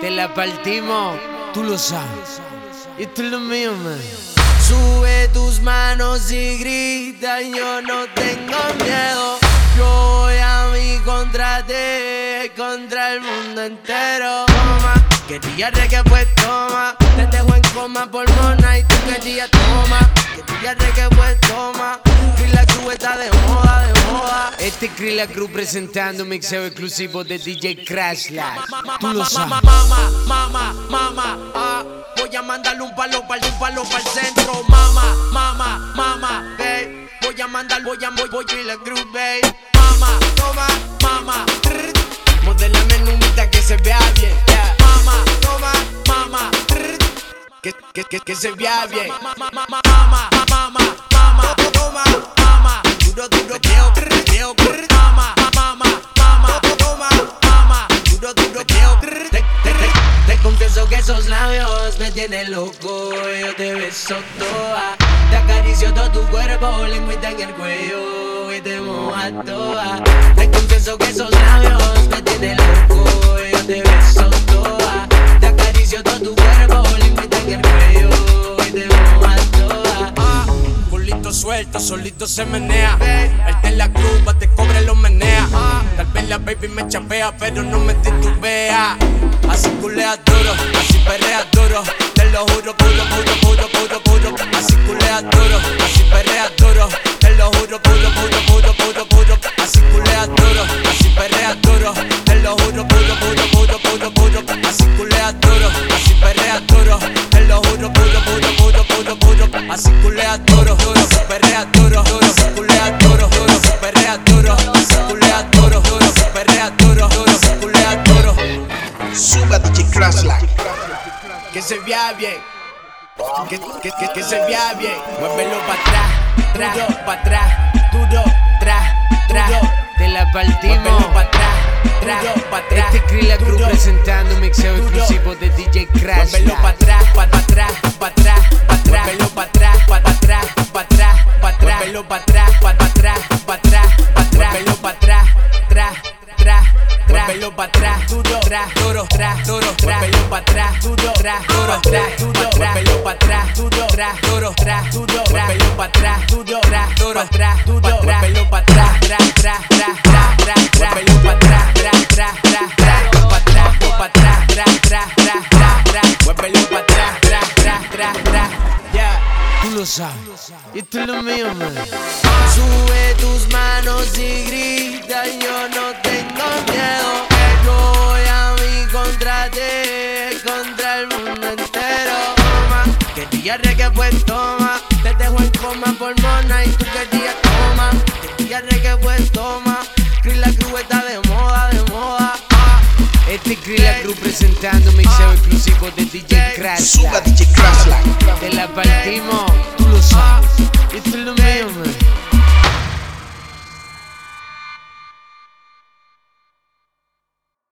Te la partimos, tú lo sabes. Esto es lo mío, man. Sube tus manos y grita, yo no tengo miedo. Yo voy a mi contra ti, contra el mundo entero. Toma, quería reggae pues toma. Coma por mona y tú querías toma. Quería reggae pues toma. Y la cruz está de moda, de moda. Este es Krilla Crew presentando un mixeo exclusivo de DJ Crash Live. Tú lo sabes. Mama, mama, mama, ah. Voy a mandarle un palo para un palo para el centro. Mama, mama, mama, babe. Voy a mandar, voy a, voy, voy a la cruz, babe. Mama, toma, mama. trrr. Modélame en un que se vea bien. yeah. Que, que, que, se vea bien. Mama, mama, mama, mama, mama. Toma, mama. Duro, duro, creo, creo, creo. Mama, mama, mama. Toma, mama. Duro, duro, creo. Te, te, te, te confieso que esos labios me tienen loco. Yo te beso toda. Te acaricio todo tu cuerpo, lengüita en el cuello. Y te moja toda. Te confieso que solito se menea. Él en la curva te cobra lo menea. Tal vez la baby me chapea, pero no me titubea. Así culea duro, así perrea duro. Te lo juro, puro, puro, puro, puro, puro. Así culea duro, así perrea duro. Te lo juro, puro, puro, puro, puro, puro. Así culea duro, así perrea duro. Te lo juro, puro, puro, puro, puro, puro. Así culea duro, culea duro, duro, perrea duro, duro, culea duro, duro, perrea duro, culea duro, duro, perrea duro, duro, culea duro. Suba DJ. Que se vea bien. Que, que, que, que se vea bien. Muévelo para atrás, duro, para atrás, duro, tra, tra. Te la partimos. Para atrás, duro, para atrás. Este es Krilla Crew presentando un mixeo exclusivo de DJ Crash atrás, para atrás, para atrás, atrás. Muévelo para atrás, tra, tra, tra. Muévelo para atrás, duro, tra, duro, tra, duro, tra. Muévelo para atrás, duro, tra, duro, tra, duro, tra. Muévelo para atrás, duro, tra, duro, tra, duro, tra. Muévelo para atrás, duro, tra, duro, tra, duro. Lo sabes. Esto es lo mío, man. Sube tus manos y grita, yo no tengo miedo. Yo voy a mi contra ti, contra el mundo entero. Toma, quería reggae pues toma. Te dejo en coma por mona y tú querías toma. Quería reggae pues presentándome y soy exclusivo de DJ Crash. Te la partimos, tú lo sabes. Esto es lo mío, man.